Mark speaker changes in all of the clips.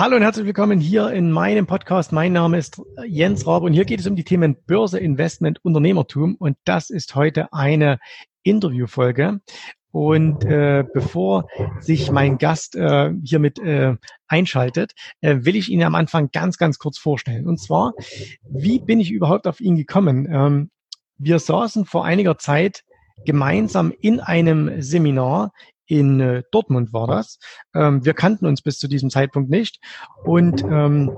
Speaker 1: Hallo und herzlich willkommen hier in meinem Podcast. Mein Name ist Jens Rabe und hier geht es um die Themen Börse, Investment, Unternehmertum und das ist heute eine Interviewfolge. Und äh, bevor sich mein Gast äh, hiermit äh, einschaltet, äh, will ich ihn am Anfang ganz, ganz kurz vorstellen. Und zwar, wie bin ich überhaupt auf ihn gekommen? Ähm, wir saßen vor einiger Zeit gemeinsam in einem Seminar in äh, Dortmund war das. Ähm, wir kannten uns bis zu diesem Zeitpunkt nicht. Und ähm,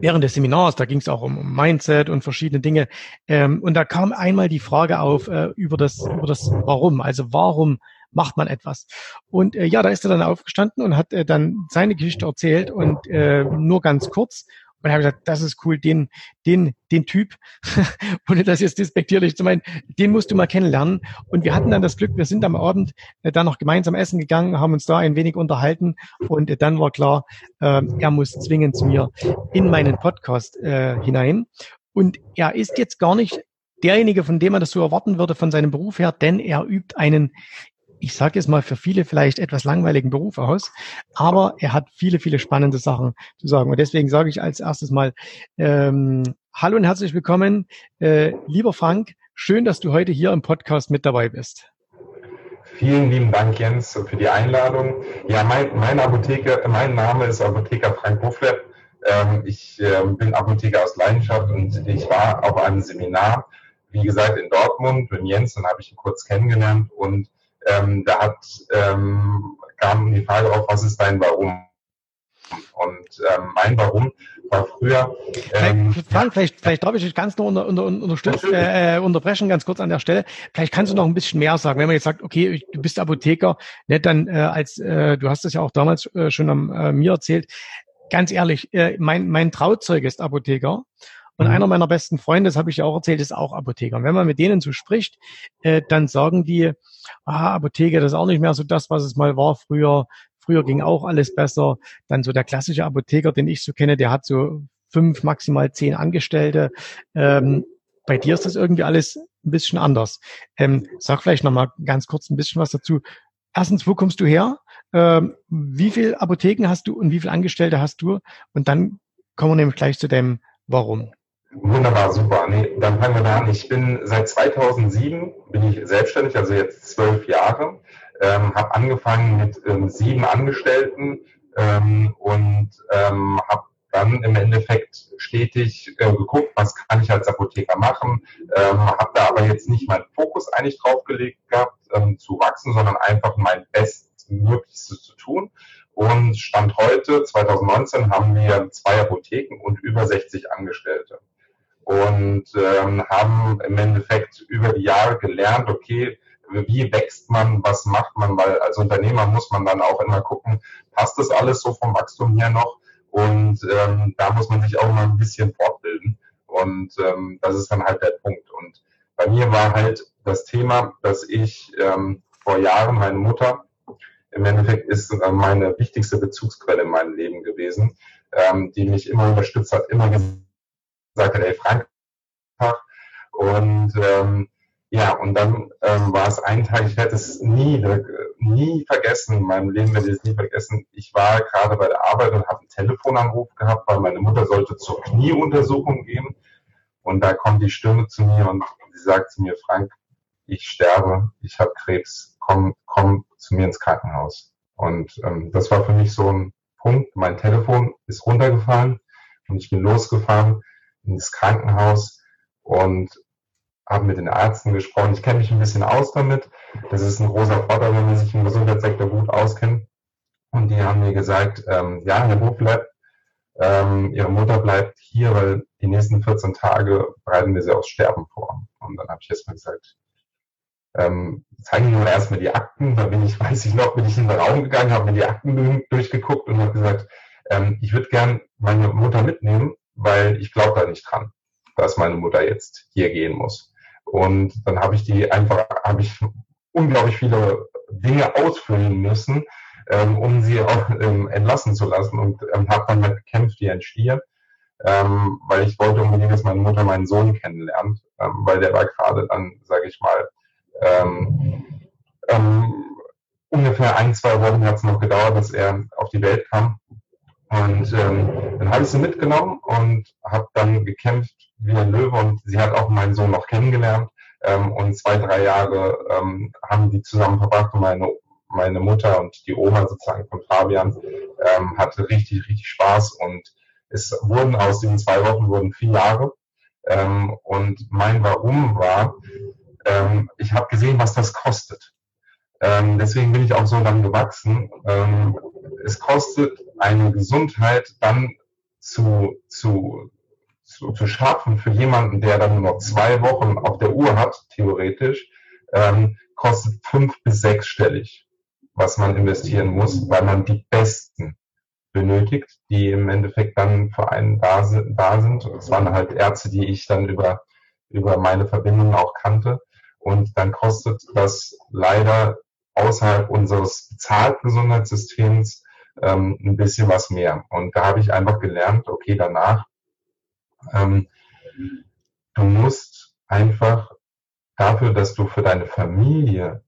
Speaker 1: während des Seminars, da ging es auch um, Mindset und verschiedene Dinge. Ähm, und da kam einmal die Frage auf äh, über das, über das Warum. Also warum macht man etwas? Und äh, ja, da ist er dann aufgestanden und hat äh, dann seine Geschichte erzählt und äh, nur ganz kurz. Und habe gesagt, das ist cool, den, den, den Typ, ohne das jetzt despektierlich zu meinen, den musst du mal kennenlernen. Und wir hatten dann das Glück, wir sind am Abend äh, dann noch gemeinsam essen gegangen, haben uns da ein wenig unterhalten und äh, dann war klar, äh, er muss zwingend zu mir in meinen Podcast äh, hinein. Und er ist jetzt gar nicht derjenige, von dem man das so erwarten würde von seinem Beruf her, denn er übt einen ich sage es mal, für viele vielleicht etwas langweiligen Beruf aus, aber er hat viele, viele spannende Sachen zu sagen. Und deswegen sage ich als erstes mal ähm, Hallo und herzlich willkommen, äh, lieber Frank. Schön, dass du heute hier im Podcast mit dabei bist.
Speaker 2: Vielen lieben Dank, Jens, für die Einladung. Ja, mein, mein Apotheker, mein Name ist Apotheker Frank Bufflet. Ähm, ich äh, bin Apotheker aus Leidenschaft und ich war auf einem Seminar, wie gesagt, in Dortmund mit Jens, dann habe ich ihn kurz kennengelernt und ähm, da hat, ähm, kam die Frage auf, was ist dein Warum? Und ähm, mein Warum war früher.
Speaker 1: Ähm, vielleicht, Frank, vielleicht, vielleicht darf ich dich ganz nur unter, unter, unterstützen, äh, unterbrechen, ganz kurz an der Stelle. Vielleicht kannst du noch ein bisschen mehr sagen. Wenn man jetzt sagt, okay, du bist Apotheker, ne, dann äh, als äh, du hast das ja auch damals äh, schon am, äh, mir erzählt. Ganz ehrlich, äh, mein, mein Trauzeug ist Apotheker. Und mhm. einer meiner besten Freunde, das habe ich ja auch erzählt, ist auch Apotheker. Und wenn man mit denen so spricht, äh, dann sagen die, ah, Apotheke, das ist auch nicht mehr so das, was es mal war früher. Früher ging auch alles besser. Dann so der klassische Apotheker, den ich so kenne, der hat so fünf, maximal zehn Angestellte. Ähm, bei dir ist das irgendwie alles ein bisschen anders. Ähm, sag vielleicht nochmal ganz kurz ein bisschen was dazu. Erstens, wo kommst du her? Ähm, wie viele Apotheken hast du und wie viele Angestellte hast du? Und dann kommen wir nämlich gleich zu dem Warum.
Speaker 2: Wunderbar, super. Nee, dann fangen wir da an. Ich bin seit 2007 bin ich selbstständig, also jetzt zwölf Jahre. Ähm, habe angefangen mit ähm, sieben Angestellten ähm, und ähm, habe dann im Endeffekt stetig äh, geguckt, was kann ich als Apotheker machen. Ähm, habe da aber jetzt nicht meinen Fokus eigentlich drauf gelegt gehabt, ähm, zu wachsen, sondern einfach mein Bestmöglichstes zu tun. Und Stand heute, 2019, haben wir zwei Apotheken und über 60 Angestellte und ähm, haben im Endeffekt über die Jahre gelernt, okay, wie wächst man, was macht man, weil als Unternehmer muss man dann auch immer gucken, passt das alles so vom Wachstum her noch? Und ähm, da muss man sich auch mal ein bisschen fortbilden. Und ähm, das ist dann halt der Punkt. Und bei mir war halt das Thema, dass ich ähm, vor Jahren meine Mutter im Endeffekt ist äh, meine wichtigste Bezugsquelle in meinem Leben gewesen, ähm, die mich immer unterstützt hat, immer gesagt, sagte der Frank. Und ähm, ja, und dann ähm, war es ein Tag, ich werde es nie, nie vergessen, in meinem Leben werde ich es nie vergessen. Ich war gerade bei der Arbeit und habe einen Telefonanruf gehabt, weil meine Mutter sollte zur Knieuntersuchung gehen. Und da kommt die Stimme zu mir und sie sagt zu mir, Frank, ich sterbe, ich habe Krebs, komm, komm zu mir ins Krankenhaus. Und ähm, das war für mich so ein Punkt. Mein Telefon ist runtergefallen und ich bin losgefahren ins Krankenhaus und habe mit den Ärzten gesprochen. Ich kenne mich ein bisschen aus damit. Das ist ein großer Vorteil, wenn man sich im Gesundheitssektor gut auskennt. Und die haben mir gesagt, ähm, ja, Herr Buchleib, ähm, Ihre Mutter bleibt hier, weil die nächsten 14 Tage bereiten wir sie aufs Sterben vor. Und dann habe ich erstmal gesagt, ähm, zeigen mir erstmal die Akten. Da bin ich, weiß ich noch, bin ich in den Raum gegangen, habe mir die Akten durchgeguckt und habe gesagt, ähm, ich würde gern meine Mutter mitnehmen, weil ich glaube da nicht dran, dass meine Mutter jetzt hier gehen muss. Und dann habe ich die einfach, habe ich unglaublich viele Dinge ausfüllen müssen, ähm, um sie auch ähm, entlassen zu lassen und ähm, habe dann halt gekämpft wie ein Stier, ähm, weil ich wollte unbedingt, dass meine Mutter meinen Sohn kennenlernt, ähm, weil der war gerade dann, sage ich mal, ähm, ähm, ungefähr ein, zwei Wochen hat es noch gedauert, dass er auf die Welt kam. Und ähm, dann habe ich sie mitgenommen und habe dann gekämpft wie ein Löwe. Und sie hat auch meinen Sohn noch kennengelernt. Ähm, und zwei, drei Jahre ähm, haben die zusammen verbracht. Und meine, meine Mutter und die Oma sozusagen von Fabian ähm, hatte richtig, richtig Spaß. Und es wurden aus diesen zwei Wochen wurden vier Jahre. Ähm, und mein Warum war, ähm, ich habe gesehen, was das kostet. Ähm, deswegen bin ich auch so dann gewachsen. Ähm, es kostet eine Gesundheit dann zu, zu, zu, zu schaffen für jemanden, der dann nur noch zwei Wochen auf der Uhr hat, theoretisch, ähm, kostet fünf bis sechsstellig, was man investieren muss, weil man die Besten benötigt, die im Endeffekt dann für einen da sind. Da sind. Es waren halt Ärzte, die ich dann über, über meine Verbindungen auch kannte. Und dann kostet das leider außerhalb unseres bezahlten Gesundheitssystems ähm, ein bisschen was mehr. Und da habe ich einfach gelernt, okay, danach, ähm, du musst einfach dafür, dass du für deine Familie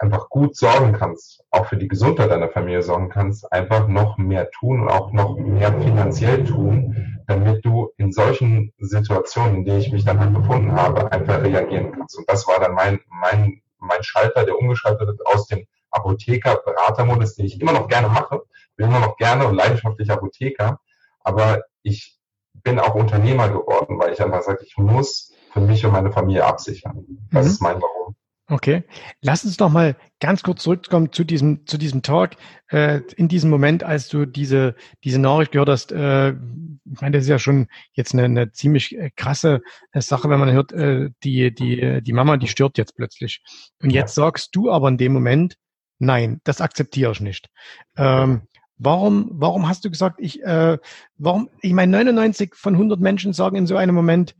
Speaker 2: einfach gut sorgen kannst, auch für die Gesundheit deiner Familie sorgen kannst, einfach noch mehr tun und auch noch mehr finanziell tun, damit du in solchen Situationen, in denen ich mich dann halt befunden habe, einfach reagieren kannst. Und das war dann mein, mein, mein Schalter, der umgeschaltet hat aus dem Apotheker-Beratermodus, den ich immer noch gerne mache. Bin immer noch gerne und leidenschaftlich Apotheker. Aber ich bin auch Unternehmer geworden, weil ich einfach sage, ich muss für mich und meine Familie absichern. Das mhm. ist mein Warum.
Speaker 1: Okay, lass uns noch mal ganz kurz zurückkommen zu diesem zu diesem Talk. Äh, in diesem Moment, als du diese diese Nachricht gehört hast, äh, ich meine, das ist ja schon jetzt eine, eine ziemlich äh, krasse äh, Sache, wenn man hört, äh, die die die Mama, die stirbt jetzt plötzlich. Und jetzt sagst du aber in dem Moment, nein, das akzeptiere ich nicht. Ähm, warum warum hast du gesagt, ich äh, warum? Ich meine, 99 von 100 Menschen sagen in so einem Moment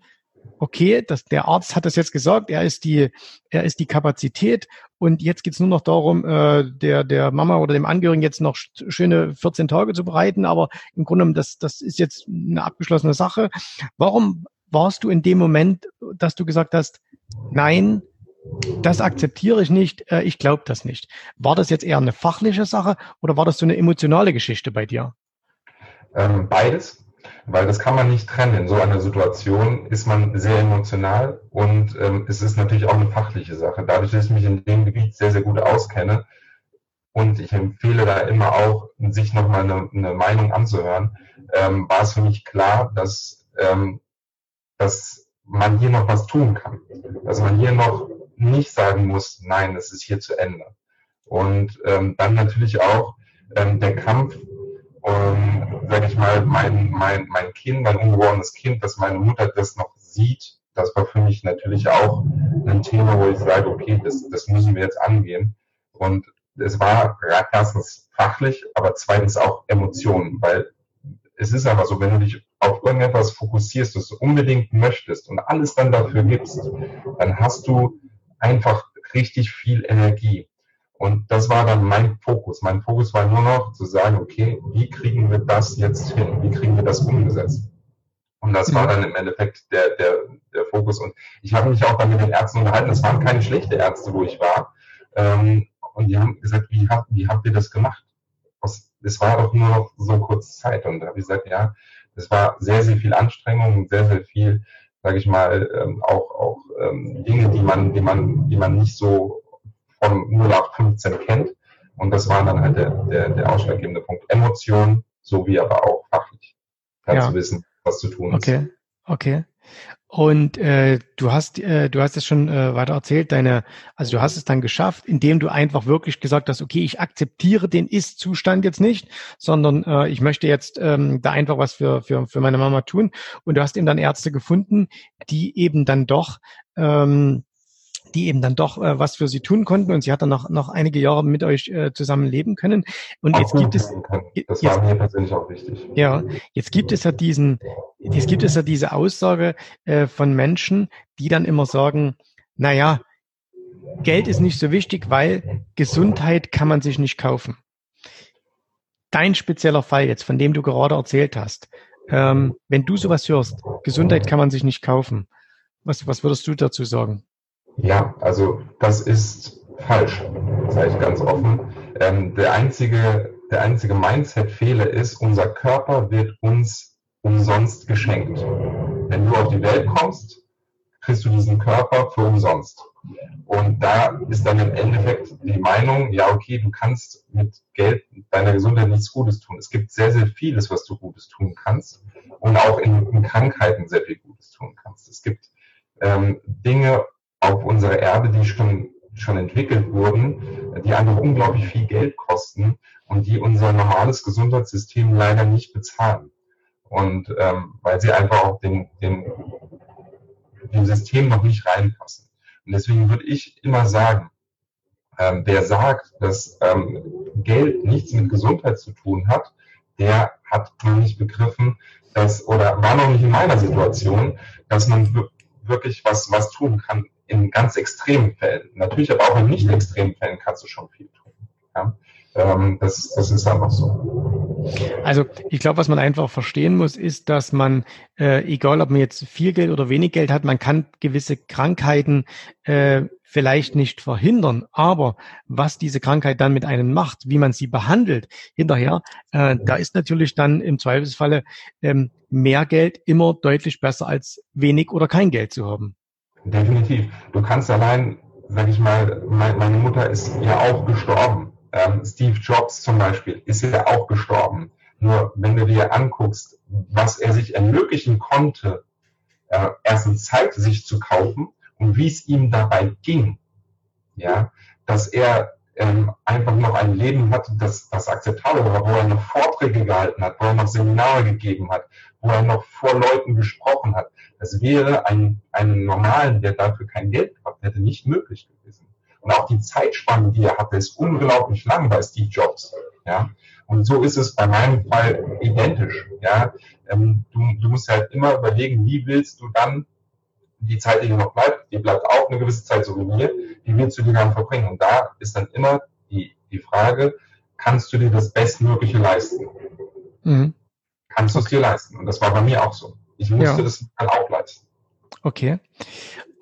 Speaker 1: okay, das, der Arzt hat das jetzt gesagt, er ist die, er ist die Kapazität und jetzt geht's nur noch darum, äh, der, der Mama oder dem Angehörigen jetzt noch schöne 14 Tage zu bereiten, aber im Grunde genommen, das, das ist jetzt eine abgeschlossene Sache. Warum warst du in dem Moment, dass du gesagt hast, nein, das akzeptiere ich nicht, äh, ich glaube das nicht. War das jetzt eher eine fachliche Sache oder war das so eine emotionale Geschichte bei dir?
Speaker 2: Ähm, beides weil das kann man nicht trennen. In so einer Situation ist man sehr emotional und ähm, es ist natürlich auch eine fachliche Sache. Dadurch, dass ich mich in dem Gebiet sehr, sehr gut auskenne und ich empfehle da immer auch, sich nochmal eine, eine Meinung anzuhören, ähm, war es für mich klar, dass, ähm, dass man hier noch was tun kann. Dass man hier noch nicht sagen muss, nein, es ist hier zu Ende. Und ähm, dann natürlich auch ähm, der Kampf und sage ich mal, mein, mein, mein Kind, mein ungeborenes Kind, dass meine Mutter das noch sieht, das war für mich natürlich auch ein Thema, wo ich sage, okay, das, das müssen wir jetzt angehen. Und es war erstens fachlich, aber zweitens auch Emotionen, weil es ist einfach so, wenn du dich auf irgendetwas fokussierst, das du unbedingt möchtest und alles dann dafür gibst, dann hast du einfach richtig viel Energie. Und das war dann mein Fokus. Mein Fokus war nur noch zu sagen, okay, wie kriegen wir das jetzt hin? Wie kriegen wir das umgesetzt? Und das war dann im Endeffekt der, der, der Fokus. Und ich habe mich auch dann mit den Ärzten unterhalten. Es waren keine schlechte Ärzte, wo ich war. Ähm, und die haben gesagt, wie habt, wie habt ihr das gemacht? Es war doch nur noch so kurz Zeit. Und da habe ich gesagt, ja, es war sehr, sehr viel Anstrengung und sehr, sehr viel, sage ich mal, ähm, auch, auch ähm, Dinge, die man, die man, die man nicht so von 0815 kennt. Und das war dann halt der, der, der ausschlaggebende Punkt. Emotion sowie aber auch fachlich. Ja. zu wissen, was zu tun
Speaker 1: ist. Okay, okay. Und äh, du hast äh, du hast es schon äh, weiter erzählt, deine also du hast es dann geschafft, indem du einfach wirklich gesagt hast, okay, ich akzeptiere den Ist-Zustand jetzt nicht, sondern äh, ich möchte jetzt ähm, da einfach was für für für meine Mama tun. Und du hast eben dann Ärzte gefunden, die eben dann doch ähm, die eben dann doch äh, was für sie tun konnten und sie hat dann noch, noch einige Jahre mit euch äh, zusammen leben können. Und jetzt gibt es,
Speaker 2: das war mir persönlich auch wichtig.
Speaker 1: Ja, jetzt gibt es ja diesen, jetzt gibt es ja diese Aussage äh, von Menschen, die dann immer sagen, na ja, Geld ist nicht so wichtig, weil Gesundheit kann man sich nicht kaufen. Dein spezieller Fall jetzt, von dem du gerade erzählt hast, ähm, wenn du sowas hörst, Gesundheit kann man sich nicht kaufen. Was, was würdest du dazu sagen?
Speaker 2: Ja, also das ist falsch, sage ich ganz offen. Ähm, der einzige, der einzige Mindset-Fehler ist, unser Körper wird uns umsonst geschenkt. Wenn du auf die Welt kommst, kriegst du diesen Körper für umsonst. Und da ist dann im Endeffekt die Meinung, ja, okay, du kannst mit Geld deiner Gesundheit nichts Gutes tun. Es gibt sehr, sehr vieles, was du Gutes tun kannst und auch in, in Krankheiten sehr viel Gutes tun kannst. Es gibt ähm, Dinge auf unserer Erde, die schon, schon entwickelt wurden, die einfach unglaublich viel Geld kosten und die unser normales Gesundheitssystem leider nicht bezahlen. Und ähm, weil sie einfach auch den, den, dem System noch nicht reinpassen. Und deswegen würde ich immer sagen, ähm, wer sagt, dass ähm, Geld nichts mit Gesundheit zu tun hat, der hat noch nicht begriffen, dass, oder war noch nicht in meiner Situation, dass man wirklich was, was tun kann in ganz extremen Fällen. Natürlich, aber auch in nicht extremen Fällen kannst du schon viel tun. Ja? Ähm, das, das ist einfach so.
Speaker 1: Also ich glaube, was man einfach verstehen muss, ist, dass man, äh, egal ob man jetzt viel Geld oder wenig Geld hat, man kann gewisse Krankheiten äh, vielleicht nicht verhindern, aber was diese Krankheit dann mit einem macht, wie man sie behandelt hinterher, äh, da ist natürlich dann im Zweifelsfalle ähm, mehr Geld immer deutlich besser als wenig oder kein Geld zu haben.
Speaker 2: Definitiv. Du kannst allein, sag ich mal, meine Mutter ist ja auch gestorben ähm, Steve Jobs zum Beispiel ist ja auch gestorben. Nur wenn du dir anguckst, was er sich ermöglichen konnte, äh, erstens Zeit sich zu kaufen und wie es ihm dabei ging, ja, dass er ähm, einfach noch ein Leben hatte, das, das akzeptabel war, wo er noch Vorträge gehalten hat, wo er noch Seminare gegeben hat, wo er noch vor Leuten gesprochen hat. Das wäre ein, einem Normalen, der dafür kein Geld gehabt hätte, nicht möglich gewesen. Und auch die Zeitspanne, die er hatte, ist unglaublich lang bei Steve Jobs. Ja? Und so ist es bei meinem Fall identisch. Ja? Ähm, du, du musst halt immer überlegen, wie willst du dann die Zeit, die dir noch bleibt, die bleibt auch eine gewisse Zeit so wie mir, wie willst du die dann verbringen? Und da ist dann immer die, die Frage, kannst du dir das Bestmögliche leisten? Mhm. Kannst du es dir leisten? Und das war bei mir auch so. Ich musste ja. das dann auch leisten.
Speaker 1: Okay.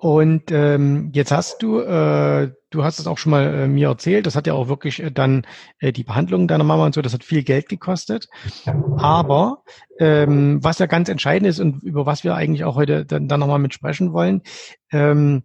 Speaker 1: Und ähm, jetzt hast du, äh, du hast es auch schon mal äh, mir erzählt, das hat ja auch wirklich äh, dann äh, die Behandlung deiner Mama und so, das hat viel Geld gekostet. Aber ähm, was ja ganz entscheidend ist und über was wir eigentlich auch heute dann, dann nochmal mit sprechen wollen, ähm,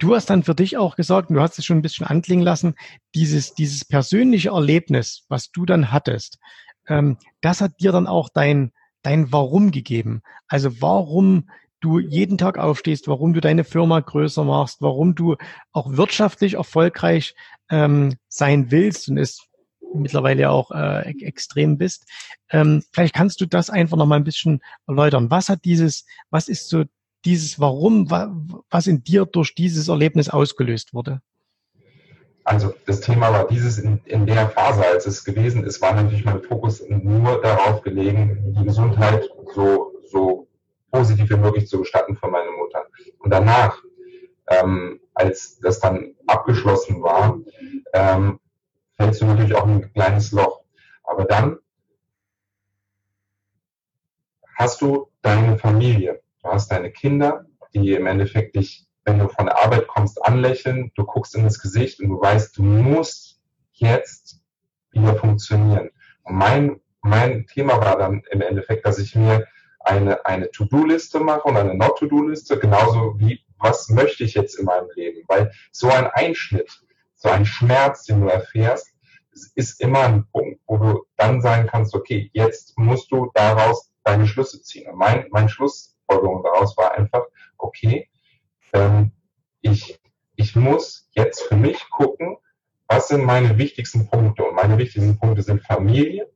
Speaker 1: du hast dann für dich auch gesagt, du hast es schon ein bisschen anklingen lassen, dieses, dieses persönliche Erlebnis, was du dann hattest, ähm, das hat dir dann auch dein, dein Warum gegeben. Also warum du jeden Tag aufstehst, warum du deine Firma größer machst, warum du auch wirtschaftlich erfolgreich ähm, sein willst und es mittlerweile auch äh, extrem bist. Ähm, vielleicht kannst du das einfach noch mal ein bisschen erläutern. Was hat dieses, was ist so dieses Warum, was in dir durch dieses Erlebnis ausgelöst wurde?
Speaker 2: Also das Thema war dieses in, in der Phase, als es gewesen ist, war natürlich mein Fokus nur darauf gelegen, die Gesundheit so, so positiv wie möglich zu gestatten für meine Mutter. Und danach, ähm, als das dann abgeschlossen war, ähm, fällst du natürlich auch ein kleines Loch. Aber dann hast du deine Familie, du hast deine Kinder, die im Endeffekt dich, wenn du von der Arbeit kommst, anlächeln, du guckst in das Gesicht und du weißt, du musst jetzt wieder funktionieren. Und mein, mein Thema war dann im Endeffekt, dass ich mir eine, eine To-Do-Liste mache und eine Not-To-Do-Liste, genauso wie, was möchte ich jetzt in meinem Leben? Weil so ein Einschnitt, so ein Schmerz, den du erfährst, ist immer ein Punkt, wo du dann sagen kannst, okay, jetzt musst du daraus deine Schlüsse ziehen. Und mein, mein Schlussfolgerung daraus war einfach, okay, ähm, ich, ich muss jetzt für mich gucken, was sind meine wichtigsten Punkte? Und meine wichtigsten Punkte sind Familie,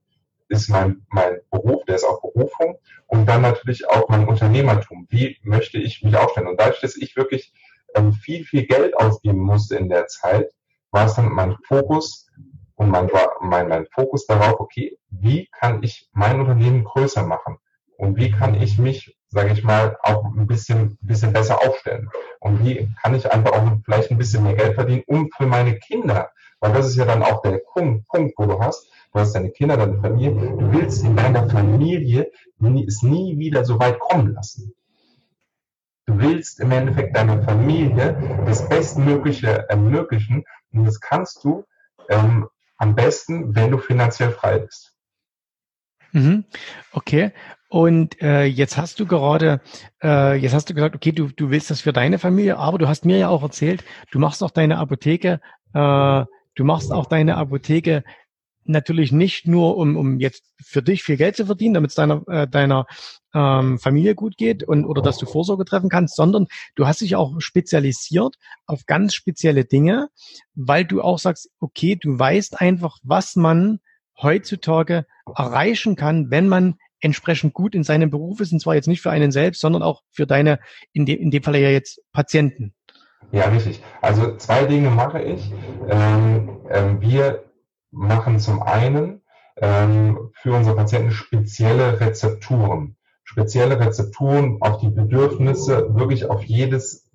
Speaker 2: ist mein, mein Beruf, der ist auch Berufung und dann natürlich auch mein Unternehmertum. Wie möchte ich mich aufstellen? Und dadurch, dass ich wirklich ähm, viel, viel Geld ausgeben musste in der Zeit, war es dann mein Fokus und mein, mein, mein Fokus darauf, okay, wie kann ich mein Unternehmen größer machen? Und wie kann ich mich, sage ich mal, auch ein bisschen, bisschen besser aufstellen? Und wie kann ich einfach auch vielleicht ein bisschen mehr Geld verdienen, um für meine Kinder, weil das ist ja dann auch der Punkt, Punkt wo du hast, du hast deine Kinder, deine Familie, du willst in deiner Familie es nie wieder so weit kommen lassen. Du willst im Endeffekt deiner Familie das Bestmögliche ermöglichen und das kannst du ähm, am besten, wenn du finanziell frei bist.
Speaker 1: Mhm. Okay. Und äh, jetzt hast du gerade, äh, jetzt hast du gesagt, okay, du, du willst das für deine Familie, aber du hast mir ja auch erzählt, du machst auch deine Apotheke, äh, du machst auch deine Apotheke natürlich nicht nur, um, um jetzt für dich viel Geld zu verdienen, damit es deiner, äh, deiner ähm, Familie gut geht und oder dass du Vorsorge treffen kannst, sondern du hast dich auch spezialisiert auf ganz spezielle Dinge, weil du auch sagst, okay, du weißt einfach, was man heutzutage erreichen kann, wenn man entsprechend gut in seinem Beruf ist, und zwar jetzt nicht für einen selbst, sondern auch für deine, in, de, in dem Fall ja jetzt Patienten.
Speaker 2: Ja, richtig. Also zwei Dinge mache ich. Ähm, ähm, wir machen zum einen ähm, für unsere Patienten spezielle Rezepturen. Spezielle Rezepturen auf die Bedürfnisse, wirklich auf jedes,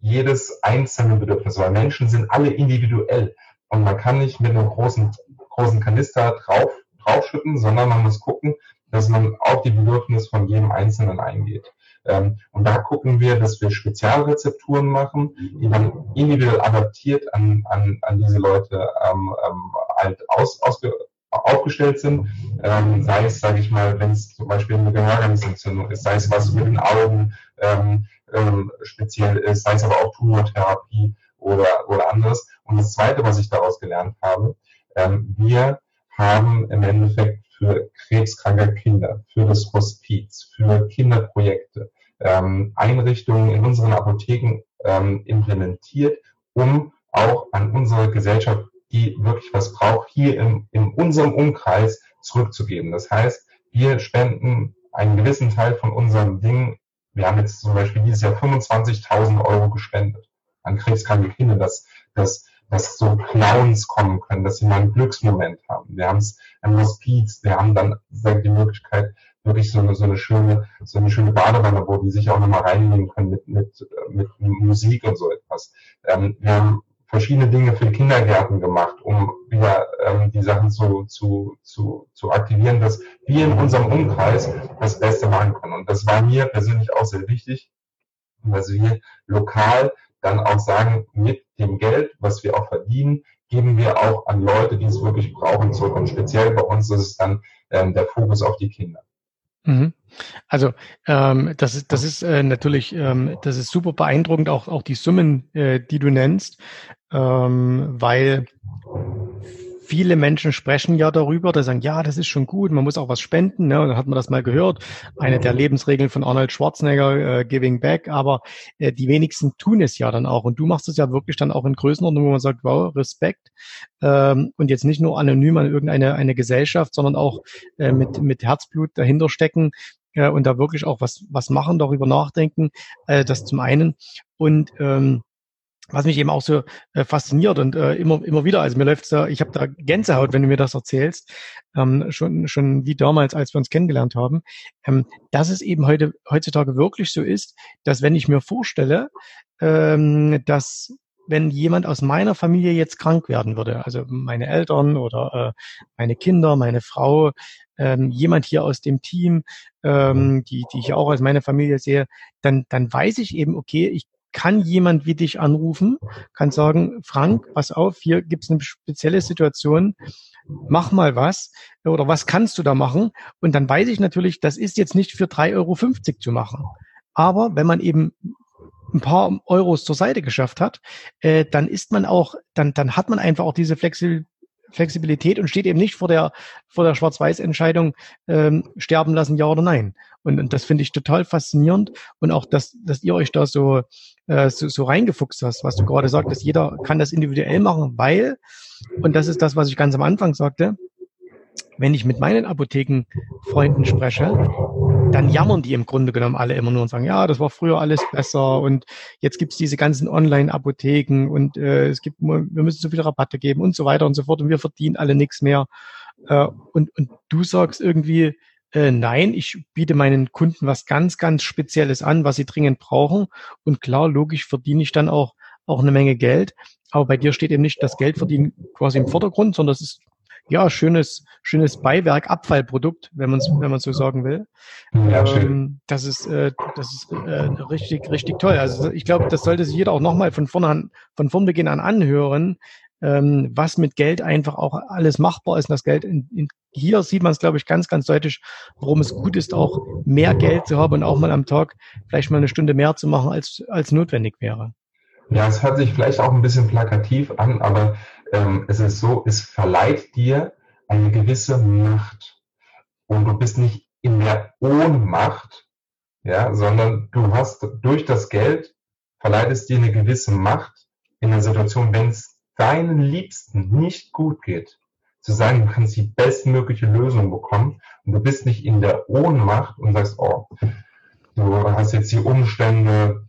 Speaker 2: jedes einzelne Bedürfnis, weil Menschen sind alle individuell und man kann nicht mit einem großen, großen Kanister drauf, draufschütten, sondern man muss gucken, dass man auf die Bedürfnisse von jedem Einzelnen eingeht. Ähm, und da gucken wir, dass wir Spezialrezepturen machen, die dann individuell adaptiert an, an, an diese Leute ähm, ähm, halt aus, ausge, aufgestellt sind. Ähm, sei es, sage ich mal, wenn es zum Beispiel eine Gehörgangsentzündung ist, sei es was mit den Augen ähm, ähm, speziell ist, sei es aber auch Tumortherapie oder, oder anderes. Und das Zweite, was ich daraus gelernt habe, ähm, wir haben im Endeffekt für krebskranke Kinder, für das Hospiz, für Kinderprojekte, ähm, Einrichtungen in unseren Apotheken ähm, implementiert, um auch an unsere Gesellschaft, die wirklich was braucht, hier in, in unserem Umkreis zurückzugeben. Das heißt, wir spenden einen gewissen Teil von unserem Ding. Wir haben jetzt zum Beispiel dieses Jahr 25.000 Euro gespendet an krebskranke Kinder, dass, dass, dass so Clowns kommen können, dass sie mal einen Glücksmoment haben. Wir haben es am Hospiz, wir haben dann die Möglichkeit, wirklich so eine, so eine schöne, so eine schöne Badewanne, wo die sich auch nochmal reinnehmen können mit, mit, mit Musik und so etwas. Ähm, wir haben verschiedene Dinge für Kindergärten gemacht, um wieder ähm, die Sachen zu, zu, zu, zu aktivieren, dass wir in unserem Umkreis das Beste machen können. Und das war mir persönlich auch sehr wichtig, dass wir lokal dann auch sagen, mit dem Geld, was wir auch verdienen, geben wir auch an Leute, die es wirklich brauchen, zurück. Und speziell bei uns ist es dann ähm, der Fokus auf die Kinder.
Speaker 1: Mhm. Also ähm, das ist das ist äh, natürlich ähm, das ist super beeindruckend auch auch die Summen, äh, die du nennst, ähm, weil viele Menschen sprechen ja darüber, da sagen, ja, das ist schon gut, man muss auch was spenden. Ne? Und dann hat man das mal gehört, eine der Lebensregeln von Arnold Schwarzenegger, äh, Giving Back, aber äh, die wenigsten tun es ja dann auch. Und du machst es ja wirklich dann auch in Größenordnung, wo man sagt, wow, Respekt. Ähm, und jetzt nicht nur anonym an irgendeine eine Gesellschaft, sondern auch äh, mit, mit Herzblut dahinter stecken äh, und da wirklich auch was, was machen, darüber nachdenken. Äh, das zum einen. Und ähm, was mich eben auch so äh, fasziniert und äh, immer immer wieder, also mir läuft's da, ich habe da Gänsehaut, wenn du mir das erzählst, ähm, schon schon wie damals, als wir uns kennengelernt haben, ähm, dass es eben heute heutzutage wirklich so ist, dass wenn ich mir vorstelle, ähm, dass wenn jemand aus meiner Familie jetzt krank werden würde, also meine Eltern oder äh, meine Kinder, meine Frau, ähm, jemand hier aus dem Team, ähm, die, die ich auch als meine Familie sehe, dann, dann weiß ich eben, okay, ich kann jemand wie dich anrufen, kann sagen, Frank, pass auf, hier gibt's eine spezielle Situation, mach mal was oder was kannst du da machen? Und dann weiß ich natürlich, das ist jetzt nicht für 3,50 Euro zu machen. Aber wenn man eben ein paar Euros zur Seite geschafft hat, äh, dann ist man auch, dann, dann hat man einfach auch diese Flexibilität Flexibilität und steht eben nicht vor der, vor der Schwarz-Weiß-Entscheidung, ähm, sterben lassen, ja oder nein. Und, und das finde ich total faszinierend und auch, dass, dass ihr euch da so, äh, so, so reingefuchst hast, was du gerade sagtest, jeder kann das individuell machen, weil, und das ist das, was ich ganz am Anfang sagte, wenn ich mit meinen Apothekenfreunden spreche, dann jammern die im Grunde genommen alle immer nur und sagen, ja, das war früher alles besser und jetzt gibt's diese ganzen Online-Apotheken und äh, es gibt, wir müssen so viele Rabatte geben und so weiter und so fort und wir verdienen alle nichts mehr. Äh, und, und du sagst irgendwie, äh, nein, ich biete meinen Kunden was ganz, ganz Spezielles an, was sie dringend brauchen. Und klar, logisch verdiene ich dann auch, auch eine Menge Geld. Aber bei dir steht eben nicht das Geldverdienen quasi im Vordergrund, sondern es ist ja, schönes, schönes Beiwerk, Abfallprodukt, wenn man es wenn man so sagen will. Ja, schön. Ähm, das ist, äh, das ist äh, richtig, richtig toll. Also ich glaube, das sollte sich jeder auch nochmal von vorne an, von vorn Beginn an anhören, ähm, was mit Geld einfach auch alles machbar ist. Und das Geld in, in, hier sieht man es, glaube ich, ganz, ganz deutlich, warum es gut ist, auch mehr Geld zu haben und auch mal am Tag vielleicht mal eine Stunde mehr zu machen, als, als notwendig wäre.
Speaker 2: Ja, es hört sich vielleicht auch ein bisschen plakativ an, aber ähm, es ist so, es verleiht dir eine gewisse Macht. Und du bist nicht in der Ohnmacht, ja, sondern du hast durch das Geld verleiht es dir eine gewisse Macht in der Situation, wenn es deinen Liebsten nicht gut geht, zu sagen, du kannst die bestmögliche Lösung bekommen und du bist nicht in der Ohnmacht und sagst, oh, du hast jetzt die Umstände,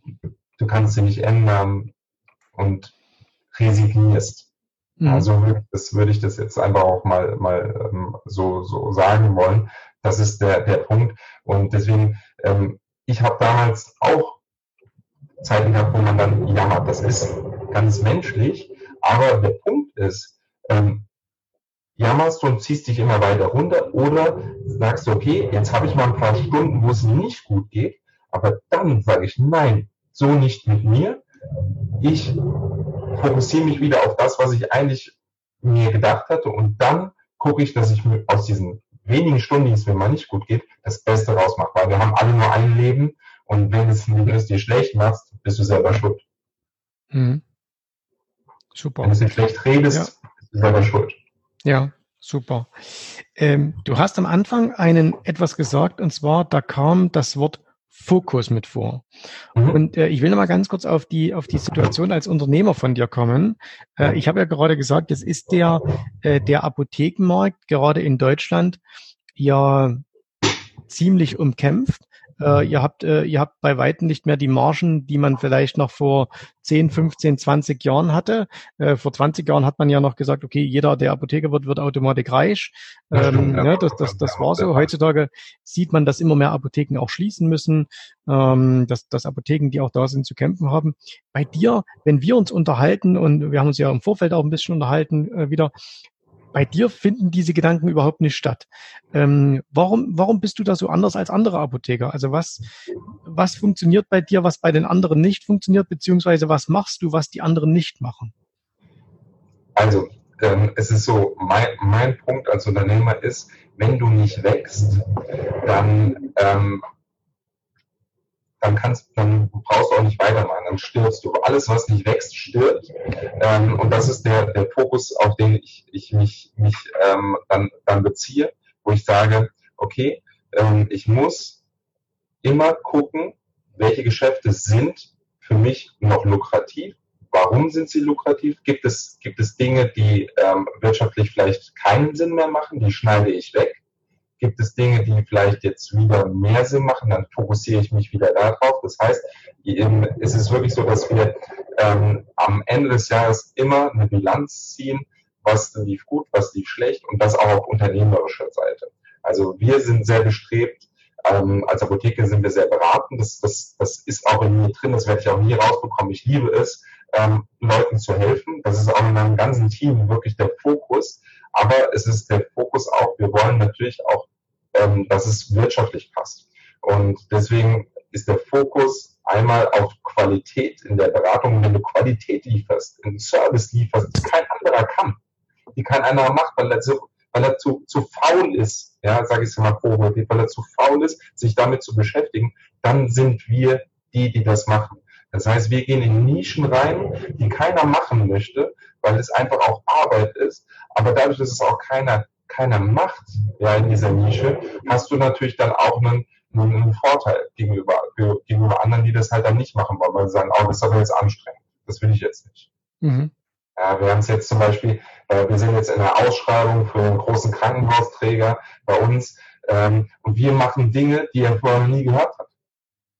Speaker 2: du kannst sie nicht ändern und resignierst. Mhm. Also das würde ich das jetzt einfach auch mal, mal ähm, so, so sagen wollen. Das ist der, der Punkt. Und deswegen, ähm, ich habe damals auch Zeiten gehabt, wo man dann jammert. Das ist ganz menschlich. Aber der Punkt ist, ähm, jammerst du und ziehst dich immer weiter runter oder sagst du, okay, jetzt habe ich mal ein paar Stunden, wo es nicht gut geht, aber dann sage ich, nein, so nicht mit mir. Ich fokussiere mich wieder auf das, was ich eigentlich mir gedacht hatte und dann gucke ich, dass ich aus diesen wenigen Stunden, die es mir mal nicht gut geht, das Beste rausmache, weil wir haben alle nur ein Leben und wenn es, wenn es dir schlecht machst, bist du selber schuld. Mhm. Super. Wenn du dir schlecht redest, ja. bist du selber schuld.
Speaker 1: Ja, super. Ähm, du hast am Anfang einen etwas gesagt, und zwar, da kam das Wort Fokus mit vor. Mhm. Und äh, ich will noch mal ganz kurz auf die auf die Situation als Unternehmer von dir kommen. Äh, ich habe ja gerade gesagt, es ist der äh, der Apothekenmarkt gerade in Deutschland ja ziemlich umkämpft. Äh, ihr habt, äh, ihr habt bei weitem nicht mehr die Margen, die man vielleicht noch vor 10, 15, 20 Jahren hatte. Äh, vor 20 Jahren hat man ja noch gesagt, okay, jeder, der Apotheker wird, wird automatisch reich. Ähm, ja, ne, das, das, das war so. Heutzutage sieht man, dass immer mehr Apotheken auch schließen müssen, ähm, dass, dass Apotheken, die auch da sind, zu kämpfen haben. Bei dir, wenn wir uns unterhalten, und wir haben uns ja im Vorfeld auch ein bisschen unterhalten äh, wieder, bei dir finden diese Gedanken überhaupt nicht statt. Ähm, warum, warum bist du da so anders als andere Apotheker? Also was, was funktioniert bei dir, was bei den anderen nicht funktioniert, beziehungsweise was machst du, was die anderen nicht machen?
Speaker 2: Also, ähm, es ist so, mein, mein Punkt als Unternehmer ist, wenn du nicht wächst, dann ähm, dann kannst, dann brauchst du auch nicht weitermachen, dann stirbst du. Alles, was nicht wächst, stirbt. Ähm, und das ist der, der Fokus, auf den ich, ich mich, mich ähm, dann, dann beziehe, wo ich sage, okay, ähm, ich muss immer gucken, welche Geschäfte sind für mich noch lukrativ. Warum sind sie lukrativ? Gibt es, gibt es Dinge, die ähm, wirtschaftlich vielleicht keinen Sinn mehr machen? Die schneide ich weg gibt es Dinge, die vielleicht jetzt wieder mehr Sinn machen, dann fokussiere ich mich wieder darauf. Das heißt, eben, ist es wirklich so, dass wir ähm, am Ende des Jahres immer eine Bilanz ziehen, was lief gut, was lief schlecht und das auch auf unternehmerischer Seite. Also wir sind sehr bestrebt, ähm, als Apotheker sind wir sehr beraten. Das, das, das ist auch in mir drin, das werde ich auch nie rausbekommen. Ich liebe es, ähm, Leuten zu helfen. Das ist auch in meinem ganzen Team wirklich der Fokus. Aber es ist der Fokus auch, wir wollen natürlich auch, ähm, dass es wirtschaftlich passt. Und deswegen ist der Fokus einmal auf Qualität in der Beratung. Wenn du Qualität lieferst, einen Service lieferst, die kein anderer kann, die kein anderer macht, weil er, zu, weil er zu, zu faul ist, ja, sage ich es mal provokativ, weil er zu faul ist, sich damit zu beschäftigen, dann sind wir die, die das machen. Das heißt, wir gehen in Nischen rein, die keiner machen möchte, weil es einfach auch Arbeit ist. Aber dadurch, dass es auch keiner, keiner macht ja, in dieser Nische, hast du natürlich dann auch einen, einen Vorteil gegenüber, gegenüber anderen, die das halt dann nicht machen wollen, weil sie sagen, oh, das ist aber jetzt anstrengend. Das will ich jetzt nicht. Mhm. Ja, wir haben es jetzt zum Beispiel, äh, wir sind jetzt in der Ausschreibung für einen großen Krankenhausträger bei uns ähm, und wir machen Dinge, die er vorher noch nie gehört hat.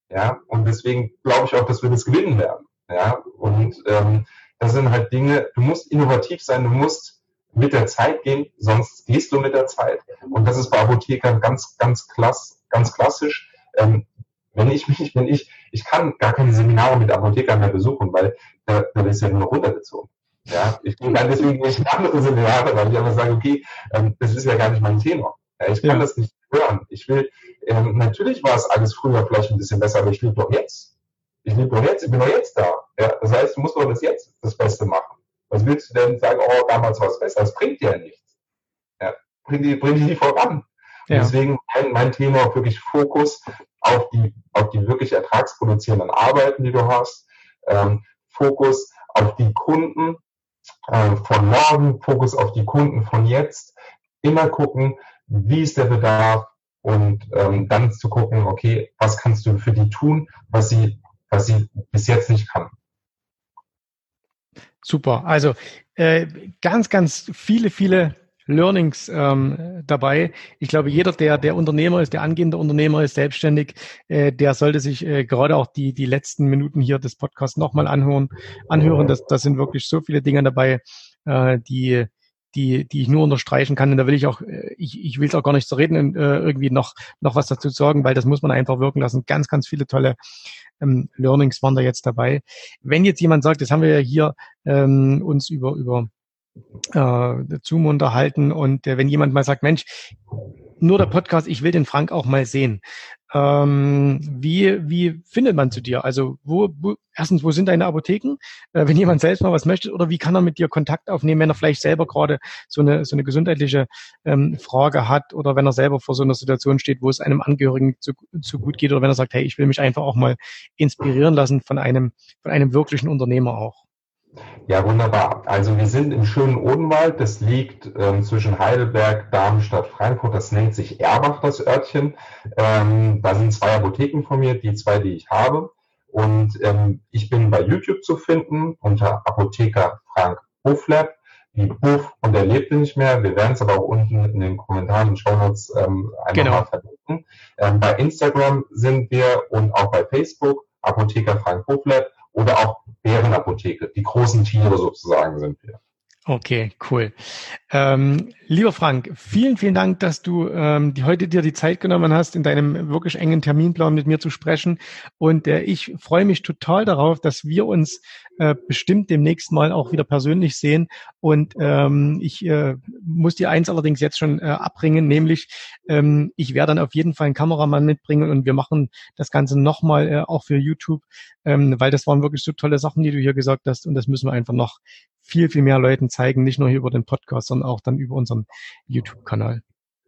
Speaker 2: Ja, und deswegen glaube ich auch, dass wir das gewinnen werden. Ja, und ähm, das sind halt Dinge, du musst innovativ sein, du musst mit der Zeit gehen, sonst gehst du mit der Zeit. Und das ist bei Apothekern ganz, ganz klass, ganz klassisch. Ähm, wenn ich mich, wenn ich, ich kann gar keine Seminare mit Apothekern mehr besuchen, weil da, da ist ja nur noch runtergezogen. Ja, ich bin dann deswegen nicht andere Seminare, weil ich einfach sage, okay, ähm, das ist ja gar nicht mein Thema. Ja, ich kann ja. das nicht hören. Ich will, ähm, natürlich war es alles früher vielleicht ein bisschen besser, aber ich lebe doch jetzt. Ich lebe doch jetzt, ich bin doch jetzt da. Ja, das heißt, du musst doch das jetzt das Beste machen. Was willst du denn sagen, oh, damals war es besser? Das bringt dir ja nichts. Ja, bringt die, bringt die nicht voran. Ja. Deswegen mein, mein Thema wirklich Fokus auf die, auf die wirklich ertragsproduzierenden Arbeiten, die du hast. Ähm, Fokus auf die Kunden äh, von morgen, Fokus auf die Kunden von jetzt. Immer gucken, wie ist der Bedarf und ähm, dann zu gucken, okay, was kannst du für die tun, was sie, was sie bis jetzt nicht kann.
Speaker 1: Super. Also äh, ganz, ganz viele, viele Learnings ähm, dabei. Ich glaube, jeder, der der Unternehmer ist, der angehende Unternehmer ist, selbstständig, äh, der sollte sich äh, gerade auch die die letzten Minuten hier des Podcasts nochmal anhören. Anhören, das, das sind wirklich so viele Dinge dabei, äh, die die, die ich nur unterstreichen kann. Und da will ich auch, äh, ich, ich will es auch gar nicht so reden und äh, irgendwie noch, noch was dazu sagen, weil das muss man einfach wirken lassen. Ganz, ganz viele tolle ähm, Learnings waren da jetzt dabei. Wenn jetzt jemand sagt, das haben wir ja hier ähm, uns über, über äh, Zoom unterhalten und äh, wenn jemand mal sagt, Mensch, nur der Podcast, ich will den Frank auch mal sehen. Ähm, wie, wie findet man zu dir? Also wo, wo erstens, wo sind deine Apotheken, äh, wenn jemand selbst mal was möchte, oder wie kann er mit dir Kontakt aufnehmen, wenn er vielleicht selber gerade so eine, so eine gesundheitliche ähm, Frage hat oder wenn er selber vor so einer Situation steht, wo es einem Angehörigen zu, zu gut geht oder wenn er sagt, hey, ich will mich einfach auch mal inspirieren lassen von einem, von einem wirklichen Unternehmer auch.
Speaker 2: Ja, wunderbar. Also wir sind im schönen Odenwald. Das liegt ähm, zwischen Heidelberg, Darmstadt, Frankfurt. Das nennt sich Erbach, das Örtchen. Ähm, da sind zwei Apotheken von mir, die zwei, die ich habe. Und ähm, ich bin bei YouTube zu finden unter Apotheker Frank Bufflab. Die Buff und er lebte nicht mehr. Wir werden es aber auch unten in den Kommentaren und Shownotes ähm, einmal genau. verlinken. Ähm, bei Instagram sind wir und auch bei Facebook Apotheker Frank Bufflab oder auch Bärenapotheke. Die großen Tiere sozusagen sind wir.
Speaker 1: Okay, cool. Ähm, lieber Frank, vielen, vielen Dank, dass du ähm, die, heute dir die Zeit genommen hast, in deinem wirklich engen Terminplan mit mir zu sprechen. Und äh, ich freue mich total darauf, dass wir uns äh, bestimmt demnächst mal auch wieder persönlich sehen. Und ähm, ich äh, muss dir eins allerdings jetzt schon äh, abbringen, nämlich ähm, ich werde dann auf jeden Fall einen Kameramann mitbringen und wir machen das Ganze nochmal äh, auch für YouTube, ähm, weil das waren wirklich so tolle Sachen, die du hier gesagt hast und das müssen wir einfach noch viel, viel mehr Leuten zeigen, nicht nur hier über den Podcast, sondern auch dann über unseren YouTube-Kanal.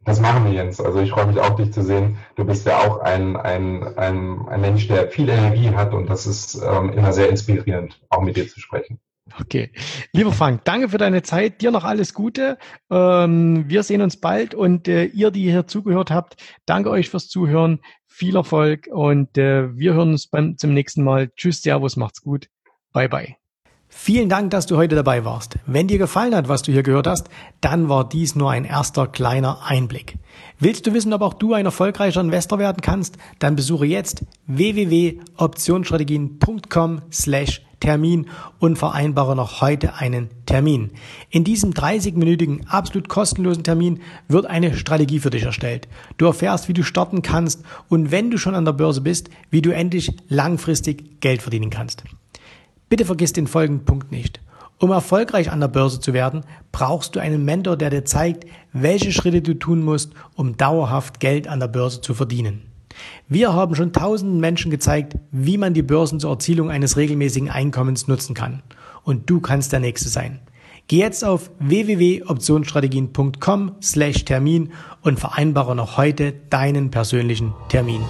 Speaker 2: Das machen wir, Jens. Also ich freue mich auch, dich zu sehen. Du bist ja auch ein, ein, ein, ein Mensch, der viel Energie hat und das ist ähm, immer sehr inspirierend, auch mit dir zu sprechen.
Speaker 1: Okay. Lieber Frank, danke für deine Zeit. Dir noch alles Gute. Ähm, wir sehen uns bald und äh, ihr, die hier zugehört habt, danke euch fürs Zuhören. Viel Erfolg und äh, wir hören uns beim, zum nächsten Mal. Tschüss, Servus, macht's gut. Bye, bye. Vielen Dank, dass du heute dabei warst. Wenn dir gefallen hat, was du hier gehört hast, dann war dies nur ein erster kleiner Einblick. Willst du wissen, ob auch du ein erfolgreicher Investor werden kannst? Dann besuche jetzt www.optionsstrategien.com slash Termin und vereinbare noch heute einen Termin. In diesem 30-minütigen, absolut kostenlosen Termin wird eine Strategie für dich erstellt. Du erfährst, wie du starten kannst und wenn du schon an der Börse bist, wie du endlich langfristig Geld verdienen kannst. Bitte vergiss den folgenden Punkt nicht. Um erfolgreich an der Börse zu werden, brauchst du einen Mentor, der dir zeigt, welche Schritte du tun musst, um dauerhaft Geld an der Börse zu verdienen. Wir haben schon tausenden Menschen gezeigt, wie man die Börsen zur Erzielung eines regelmäßigen Einkommens nutzen kann. Und du kannst der Nächste sein. Geh jetzt auf www.optionsstrategien.com slash Termin und vereinbare noch heute deinen persönlichen Termin.